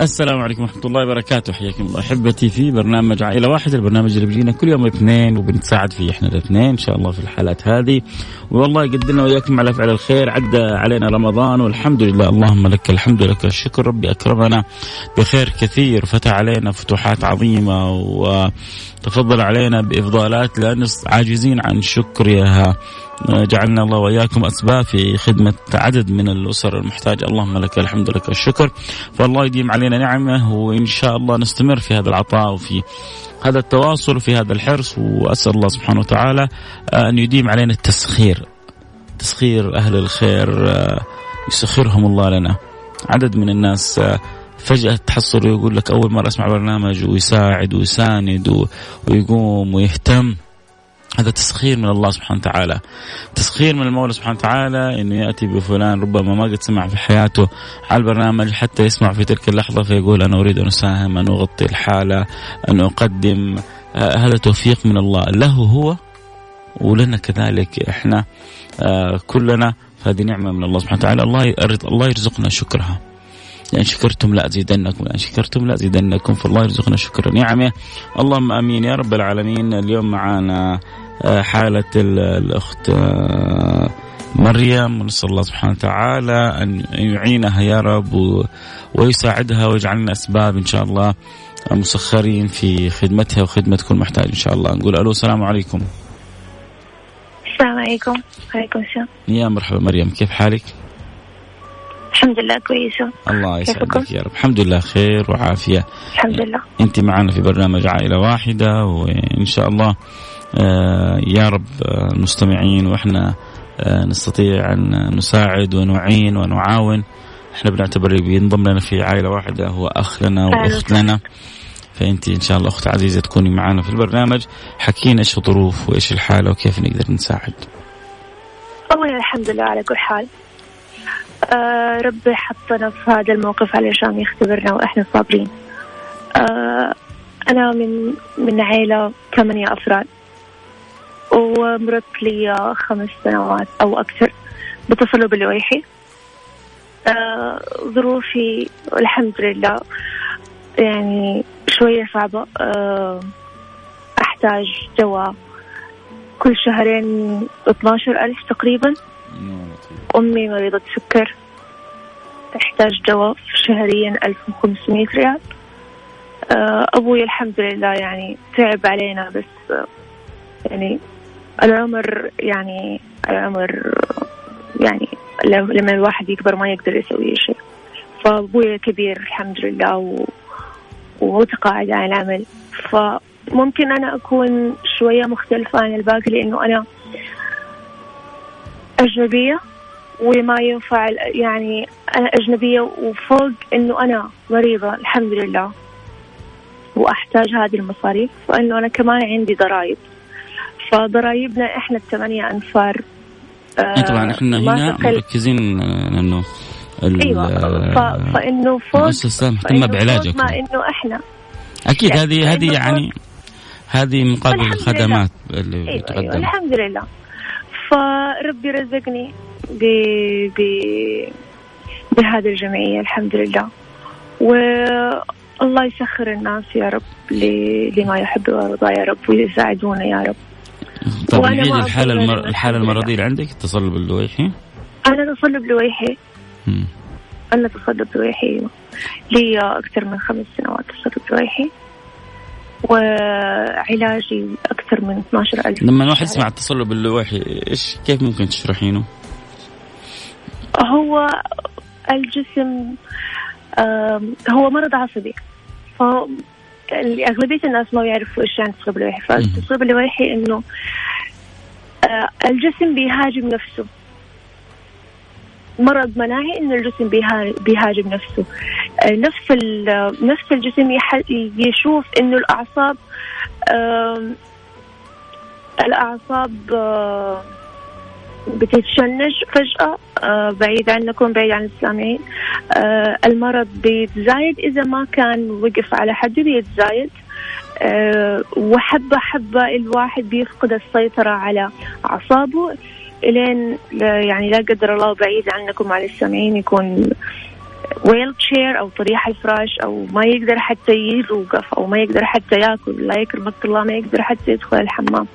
السلام عليكم ورحمة الله وبركاته. حياكم الله أحبتي في برنامج عائلة واحدة البرنامج اللي بيجينا كل يوم اثنين وبنتساعد فيه إحنا الاثنين إن شاء الله في الحالات هذه. والله يقدرنا وإياكم على فعل الخير عدى علينا رمضان والحمد لله. اللهم لك الحمد لك الشكر ربي أكرمنا بخير كثير. فتح علينا فتوحات عظيمة وتفضل علينا بإفضالات لا عاجزين عن شكرها. جعلنا الله وإياكم أسباب في خدمة عدد من الأسر المحتاجة. اللهم لك الحمد لك الشكر. فالله يديم علينا نعمة وإن شاء الله نستمر في هذا العطاء وفي هذا التواصل وفي هذا الحرص. وأسأل الله سبحانه وتعالى أن يديم علينا التسخير. تسخير أهل الخير يسخرهم الله لنا. عدد من الناس فجأة تحصل يقول لك أول مرة أسمع برنامج ويساعد ويساند ويقوم ويهتم. هذا تسخير من الله سبحانه وتعالى. تسخير من المولى سبحانه وتعالى إنه يأتي بفلان ربما ما قد سمع في حياته على البرنامج حتى يسمع في تلك اللحظة فيقول أنا أريد أن أساهم أن أغطي الحالة أن أقدم. آه هذا توفيق من الله. له هو ولنا كذلك إحنا آه كلنا. هذه نعمة من الله سبحانه وتعالى. الله الله يرزقنا شكرها. لأن شكرتم لأزيدنكم لأن شكرتم لأزيدنكم فالله يرزقنا شكر نعمه اللهم آمين يا رب العالمين. اليوم معنا حالة الأخت مريم ونسأل الله سبحانه وتعالى أن يعينها يا رب ويساعدها ويجعلنا أسباب إن شاء الله مسخرين في خدمتها وخدمة كل محتاج إن شاء الله. نقول ألو السلام عليكم. السلام عليكم. وعليكم السلام. يا مرحبا مريم كيف حالك؟ الحمد لله كويسة. الله يسعدك يا رب. الحمد لله خير وعافية. الحمد لله. أنت معنا في برنامج عائلة واحدة وإن شاء الله آه يا رب آه المستمعين وإحنا آه نستطيع أن نساعد ونعين ونعاون. إحنا بنعتبر اللي بينضم لنا في عائلة واحدة هو أخ لنا وأخت لنا فأنت إن شاء الله أخت عزيزة تكوني معنا في البرنامج. حكينا إيش الظروف وإيش الحالة وكيف نقدر نساعد. والله الحمد لله على كل حال. آه ربي حطنا في هذا الموقف علشان يختبرنا وإحنا صابرين. آه أنا من من عيلة ثمانية أفراد. ومرت لي خمس سنوات أو أكثر بتصلب اللويحي آه ظروفي الحمد لله يعني شوية صعبة. أحتاج دواء. كل شهرين 12 ألف تقريبا. أمي مريضة سكر. تحتاج دواء شهريا 1500 ريال. أبوي الحمد لله يعني تعب علينا بس يعني العمر يعني العمر يعني لما الواحد يكبر ما يقدر يسوي شيء. فأبوي كبير الحمد لله و... تقاعد عن العمل. فممكن أنا أكون شوية مختلفة عن الباقي لأنه أنا أجنبية. وما ينفع يعني أنا أجنبية وفوق إنه أنا مريضة الحمد لله. وأحتاج هذه المصاريف وإنه أنا كمان عندي ضرائب. فضرائبنا إحنا الثمانية أنفار. آه طبعا إحنا هنا مركزين إنه أيوه. ف... فإنه فوق مهتمة بعلاجك ما إنه إحنا. أكيد هذه هذه يعني هذه مقابل الخدمات اللي أيوة بتقدم. أيوة الحمد لله. فربي رزقني. ب... ب... بهذه الجمعية الحمد لله. والله يسخر الناس يا رب. لما يحب ويرضى يا رب ويساعدونا يا رب. طيب ما الحالة المر... الحالة المرضية اللي عندك؟ تصلب اللويحي أنا تصلب لويحي. أنا تصلب لويحي لي أكثر من خمس سنوات تصلب لويحي وعلاجي أكثر من 12 ألف. لما الواحد يسمع التصلب اللويحي إيش كيف ممكن تشرحينه؟ هو الجسم هو مرض عصبي. ف أغلبية الناس ما يعرفوا إيش يعني التصلب اللويحي فالتصلب اللويحي إنه آه، الجسم بيهاجم نفسه. مرض مناعي إنه الجسم بيها- بيهاجم نفسه. آه، نفس نفس الجسم يشوف إنه الأعصاب الأعصاب آه، بتتشنج فجأة. بعيد عنكم بعيد عن السامعين آه، المرض بيتزايد إذا ما كان وقف على حده بيتزايد وحبة حبة الواحد بيفقد السيطرة على أعصابه. لين يعني لا قدر الله بعيد عنكم على السامعين يكون wheelchair أو طريح الفراش أو ما يقدر حتى يوقف أو ما يقدر حتى يأكل. لا يكرمك الله ما يقدر حتى يدخل الحمام.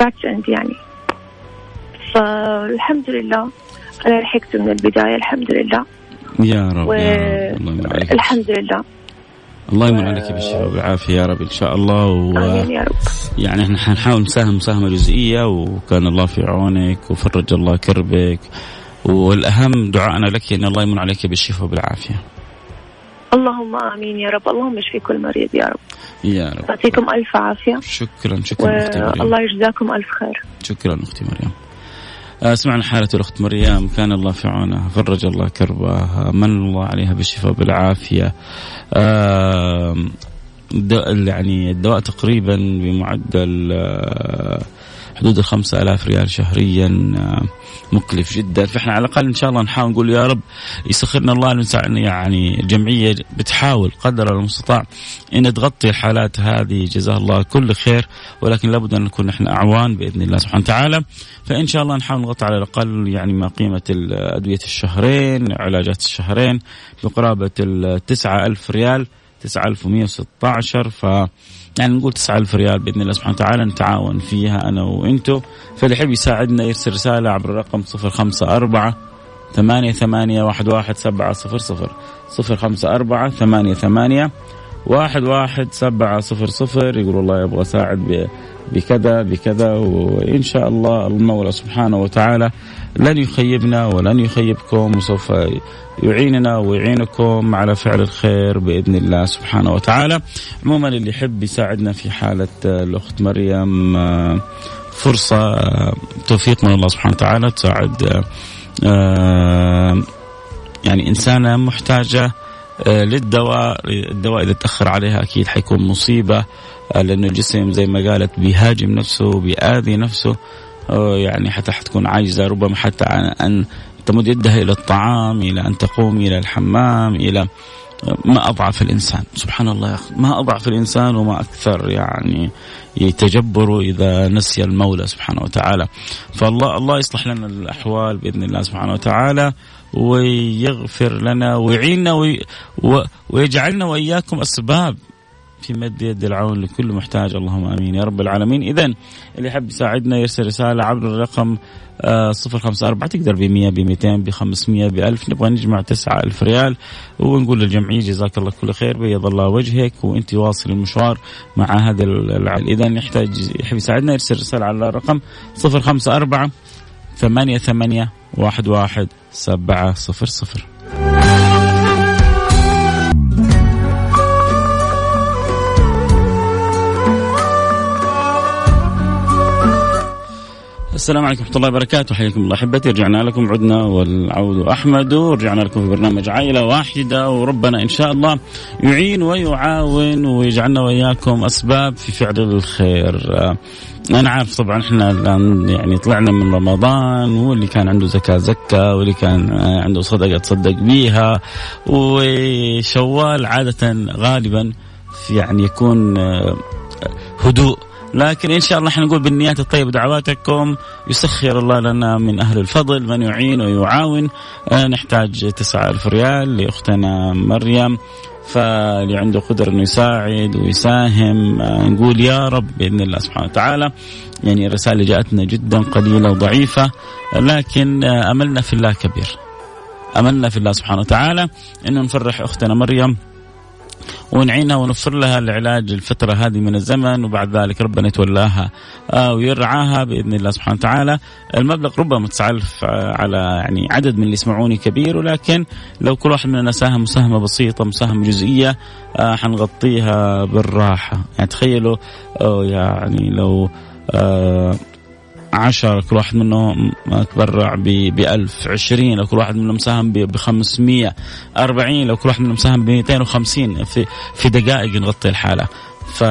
that's uh, end يعني. فالحمد لله أنا لحقت من البداية الحمد لله. يا رب, و... يا رب. الله يمن عليك. الحمد لله. الله يمن عليك بالشفاء والعافية يا رب إن شاء الله. و... آمين يا رب. يعني إحنا حنحاول نساهم مساهمة جزئية وكان الله في عونك وفرج الله كربك. والأهم دعائنا لك إن الله يمن عليك بالشفاء وبالعافيه اللهم آمين يا رب. اللهم اشفي كل مريض يا رب. يا رب. يعطيكم ألف عافية. شكرا شكرا أختي مريم. الله يجزاكم ألف خير. شكرا أختي مريم. سمعنا حالة الأخت مريم. كان الله في عونها. فرج الله كربها من الله عليها بالشفاء بالعافية يعني الدواء تقريبا بمعدل آه، حدود الخمسة ألاف ريال شهريا آه، مكلف جدا. فإحنا على الأقل إن شاء الله نحاول نقول يا رب يسخرنا الله يعني الجمعية بتحاول قدر المستطاع أن تغطي الحالات هذه. جزاه الله كل خير ولكن لابد أن نكون نحن أعوان بإذن الله سبحانه وتعالى. فإن شاء الله نحاول نغطي على الأقل يعني ما قيمة أدوية الشهرين علاجات الشهرين بقرابة التسعة ألف ريال. 9116 ف يعني نقول 9000 ريال بإذن الله سبحانه وتعالى نتعاون فيها أنا وأنتم فاللي يحب يساعدنا يرسل رسالة عبر الرقم 054 ثمانية ثمانية واحد واحد سبعة صفر صفر صفر خمسة أربعة ثمانية ثمانية واحد واحد سبعة صفر صفر يقول والله يبغى أساعد بكذا بكذا وإن شاء الله المولى سبحانه وتعالى لن يخيبنا ولن يخيبكم وسوف يعيننا ويعينكم على فعل الخير بإذن الله سبحانه وتعالى. عموما اللي يحب يساعدنا في حالة الأخت مريم فرصة توفيق من الله سبحانه وتعالى تساعد يعني إنسانة محتاجة للدواء الدواء إذا تأخر عليها أكيد حيكون مصيبة. لأنه الجسم زي ما قالت بيهاجم نفسه بيآذي نفسه. يعني حتى حتكون عاجزة. ربما حتى عن أن تمد يدها إلى الطعام إلى أن تقوم إلى الحمام إلى ما أضعف الإنسان. سبحان الله يا أخي ما أضعف الإنسان وما أكثر يعني يتجبر إذا نسي المولى سبحانه وتعالى. فالله الله يصلح لنا الأحوال بإذن الله سبحانه وتعالى. ويغفر لنا ويعيننا ويجعلنا وإياكم أسباب في مد يد العون لكل محتاج. اللهم آمين. يا رب العالمين. اذا اللي يحب يساعدنا يرسل رسالة عبر الرقم آه، صفر خمسة أربعة تقدر ب 100 ب 200 ب 500 ب 1000 نبغى نجمع 9000 ريال ونقول للجمعية جزاك الله كل خير بيض الله وجهك وأنت واصل المشوار مع هذا العائل إذا يحتاج يحب يساعدنا يرسل رسالة على الرقم صفر خمسة أربعة ثمانية ثمانية واحد واحد سبعة صفر صفر. السلام عليكم ورحمة الله وبركاته. حياكم الله أحبتي. رجعنا لكم عدنا والعود أحمد. ورجعنا لكم في برنامج عائلة واحدة. وربنا إن شاء الله يعين ويعاون ويجعلنا وإياكم أسباب في فعل الخير. أنا عارف طبعا إحنا الآن يعني طلعنا من رمضان واللي كان عنده زكاة زكى واللي كان عنده صدقة تصدق بيها وشوال عادة غالبا يعني يكون هدوء. لكن إن شاء الله إحنا نقول بالنيات الطيبه دعواتكم. يسخر الله لنا من أهل الفضل من يعين ويعاون. آه، نحتاج 9000 ريال لأختنا مريم. فاللي عنده قدرة إنه يساعد ويساهم آه، نقول يا رب بإذن الله سبحانه وتعالى. يعني الرسالة جاءتنا جدا قليلة وضعيفة لكن آه، أملنا في الله كبير. أملنا في الله سبحانه وتعالى إنه نفرح أختنا مريم ونعينها ونوفر لها العلاج الفترة هذه من الزمن وبعد ذلك ربنا يتولاها آه، ويرعاها بإذن الله سبحانه وتعالى. المبلغ ربما تسعلف على يعني عدد من اللي يسمعوني كبير ولكن لو كل واحد مننا ساهم مساهمة بسيطة مساهمة جزئية آه، حنغطيها بالراحة. يعني تخيلوا يعني لو عشرة كل واحد منهم تبرع ب 1000 20 لو كل واحد منهم ساهم ب 500 40 لو كل واحد منهم ساهم ب 250 في في دقائق نغطي الحالة. ف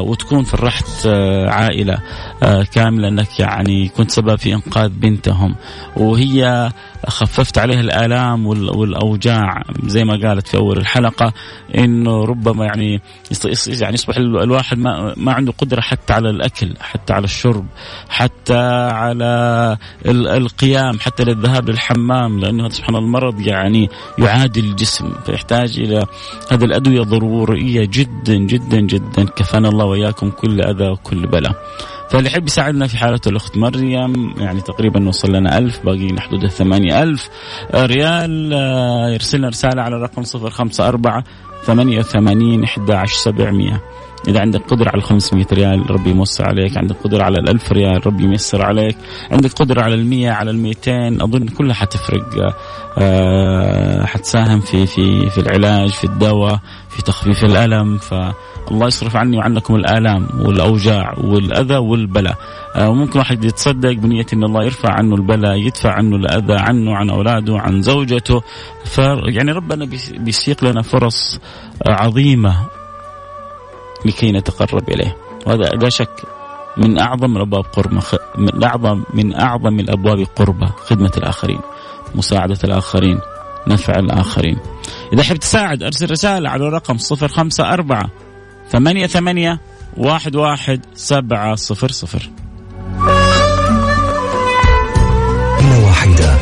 وتكون فرحت آه، عائلة آه، كاملة انك يعني كنت سبب في إنقاذ بنتهم. وهي خففت عليها الآلام والأوجاع زي ما قالت في أول الحلقة إنه ربما يعني يعني يصبح الواحد ما ما عنده قدرة حتى على الأكل حتى على الشرب حتى على القيام حتى للذهاب للحمام لأنه سبحان الله المرض يعني يعادل الجسم فيحتاج إلى هذه الأدوية ضرورية جدا جدا جدا. كفانا الله وإياكم كل أذى وكل بلاء. فاللي يحب يساعدنا في حالة الأخت مريم يعني تقريبا وصل لنا ألف باقي حدود الثمانية ألف ريال آه، يرسل لنا رسالة على رقم صفر خمسة أربعة ثمانية وثمانين إحدى عشر سبعمية إذا عندك قدرة على 500 ريال ربي يمسر عليك عندك قدرة على الألف ريال ربي يمسر عليك عندك قدرة على المية على الميتين أظن كلها حتفرق أه حتساهم في في في العلاج في الدواء في تخفيف الألم فالله يصرف عني وعنكم الآلام والأوجاع والأذى والبلاء. أه وممكن واحد يتصدق بنية أن الله يرفع عنه البلاء يدفع عنه الأذى عنه عن أولاده عن زوجته فيعني ربنا بيسيق لنا فرص عظيمة. لكي نتقرب إليه. وهذا لا شك من أعظم الأبواب قربة من اعظم من أعظم الأبواب قربة خدمة الآخرين مساعدة الآخرين نفع الآخرين. إذا حبيت تساعد أرسل رسالة على الرقم 054 ثمانية ثمانية واحد واحد سبعة صفر صفر.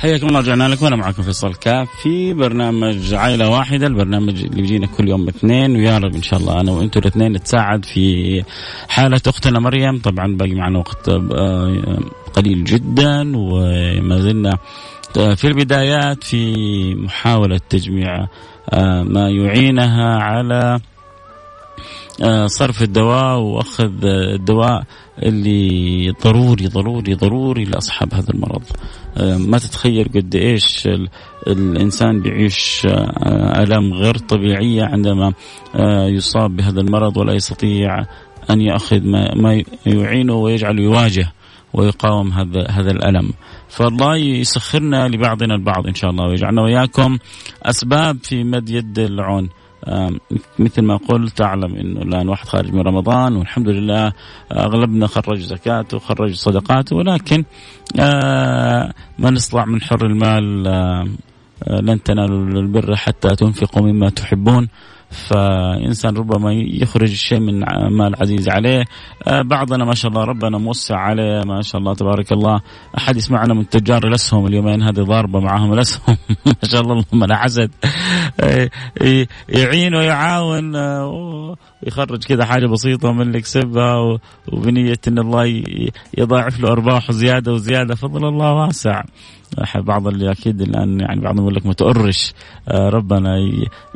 حياكم الله رجعنا لكم وأنا معكم فيصل كاف في برنامج عائلة واحدة البرنامج اللي بيجينا كل يوم اثنين ويا رب إن شاء الله أنا وأنتم الاثنين نتساعد في حالة أختنا مريم. طبعا باقي معنا وقت آه، قليل جدا وما زلنا آه، في البدايات في محاولة تجميع آه، ما يعينها على صرف الدواء وأخذ الدواء اللي ضروري ضروري ضروري لأصحاب هذا المرض. ما تتخيل قد إيش الإنسان بيعيش آه، آلام غير طبيعية عندما آه، يصاب بهذا المرض ولا يستطيع أن يأخذ ما يعينه ويجعله يواجه ويقاوم هذا هذا الألم. فالله يسخرنا لبعضنا البعض إن شاء الله ويجعلنا واياكم أسباب في مد يد العون. مثل ما قلت تعلم إنه الآن واحد خارج من رمضان والحمد لله أغلبنا خرج زكاته وخرج صدقاته ولكن آه، ما نصلع من حر المال آه، لن تنالوا البر حتى تنفقوا مما تحبون. فإنسان ربما يخرج شيء من مال عزيز عليه. آه، بعضنا ما شاء الله ربنا موسع عليه ما شاء الله تبارك الله. أحد يسمعنا من تجار الأسهم اليومين هذه ضاربة معهم الأسهم ما شاء الله اللهم لا حسد. آه، يعين ويعاون آه، ويخرج كذا حاجة بسيطة من اللي يكسبها وبنية أن الله يضاعف له أرباحه زيادة وزيادة. فضل الله واسع. بعض اللي أكيد الآن يعني بعضهم يقول لك متأرش آه، ربنا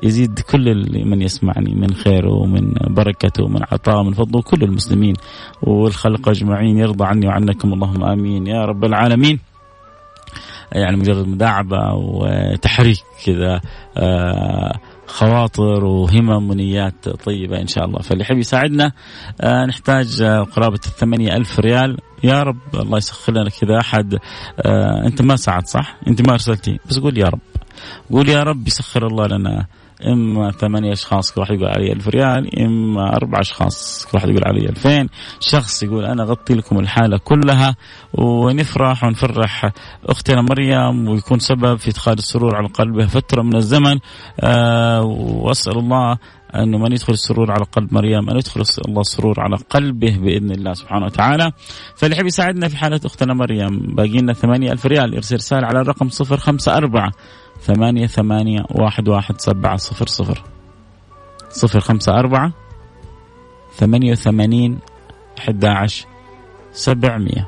يزيد كل من يسمعني من خيره ومن بركته ومن عطاء ومن فضله كل المسلمين والخلق أجمعين. يرضى عني وعنكم اللهم آمين. يا رب العالمين. يعني مجرد مداعبة وتحريك كذا آه خواطر وهمم ونيات طيبة إن شاء الله. فاللي يحب يساعدنا آه نحتاج آه قرابة الثمانية ألف ريال. يا رب الله يسخر لنا كذا أحد. أنت ما ساعد صح؟ أنت ما أرسلتي بس قول يا رب. قول يا رب يسخر الله لنا. إما ثمانية أشخاص كل واحد يقول علي ألف ريال إما أربع أشخاص كل واحد يقول علي ألفين. شخص يقول أنا أغطي لكم الحالة كلها ونفرح ونفرح أختنا مريم ويكون سبب في إدخال السرور على قلبها فترة من الزمن. آه وأسأل الله انه من يدخل السرور على قلب مريم أن يدخل الله السرور على قلبه بإذن الله سبحانه وتعالى. فاللي يحب يساعدنا في حالة أختنا مريم باقي لنا 8000 ريال ارسل رسالة على الرقم 054 ثمانية ثمانية واحد واحد سبعة صفر صفر. صفر خمسة أربعة 88 11 700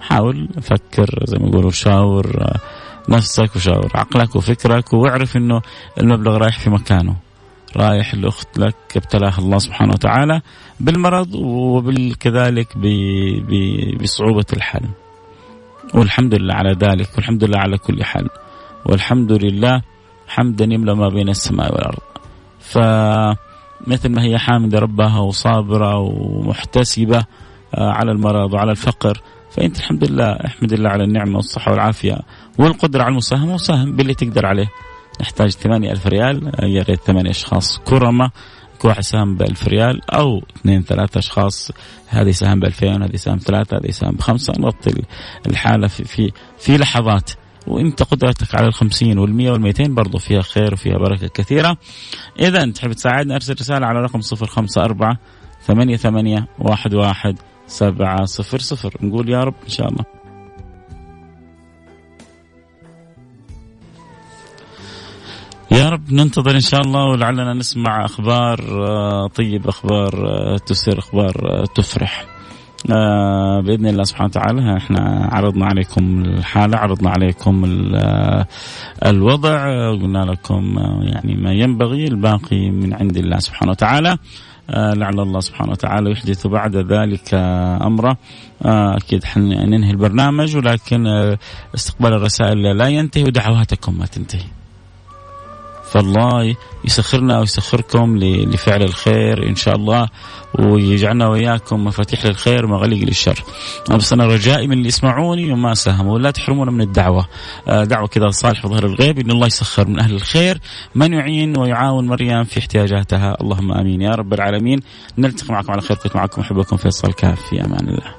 حاول فكر زي ما يقولوا شاور آه، نفسك وشاور عقلك وفكرك واعرف إنه المبلغ رايح في مكانه. رايح لأخت لك ابتلاها الله سبحانه وتعالى بالمرض وكذلك بصعوبة الحل. والحمد لله على ذلك والحمد لله على كل حال. والحمد لله حمدا يملأ ما بين السماء والأرض. فمثل ما هي حامدة ربها وصابرة ومحتسبة آه، على المرض وعلى الفقر فأنت الحمد لله احمد الله على النعمة والصحة والعافية. والقدرة على المساهمه وساهم باللي تقدر عليه. نحتاج ثمانية ألف ريال يا ريت ثمانية أشخاص كرمة. كل ساهم ب 1000 ريال أو اثنين ثلاثة أشخاص. هذه ساهم ب 2000 هذه ساهم ثلاثة هذه ساهم بخمسة نغطي الحالة في في في لحظات. وأنت قدرتك على الخمسين والمية والميتين برضو فيها خير وفيها بركة كثيرة. إذا تحب تساعدنا أرسل رسالة على رقم صفر خمسة أربعة ثمانية ثمانية واحد واحد سبعة صفر صفر. نقول يا رب إن شاء الله. يا رب ننتظر إن شاء الله ولعلنا نسمع أخبار آه، طيب أخبار آه، تسر أخبار آه، تفرح. بإذن الله سبحانه وتعالى إحنا عرضنا عليكم الحالة عرضنا عليكم الوضع قلنا لكم يعني ما ينبغي الباقي من عند الله سبحانه وتعالى. لعل الله سبحانه وتعالى يحدث بعد ذلك امره أكيد حننهي البرنامج ولكن استقبال الرسائل لا ينتهي ودعواتكم ما تنتهي. فالله يسخرنا ويسخركم لفعل الخير إن شاء الله ويجعلنا وإياكم مفاتيح للخير ومغاليق للشر. بس أنا رجائي من اللي يسمعوني وما ساهموا لا تحرمونا من الدعوة. آه، دعوة كذا صالح ظهر الغيب إن الله يسخر من أهل الخير من يعين ويعاون مريم في احتياجاتها اللهم آمين يا رب العالمين. نلتقي معكم على خير كنت معكم أحبكم فيصل كاف في أمان الله.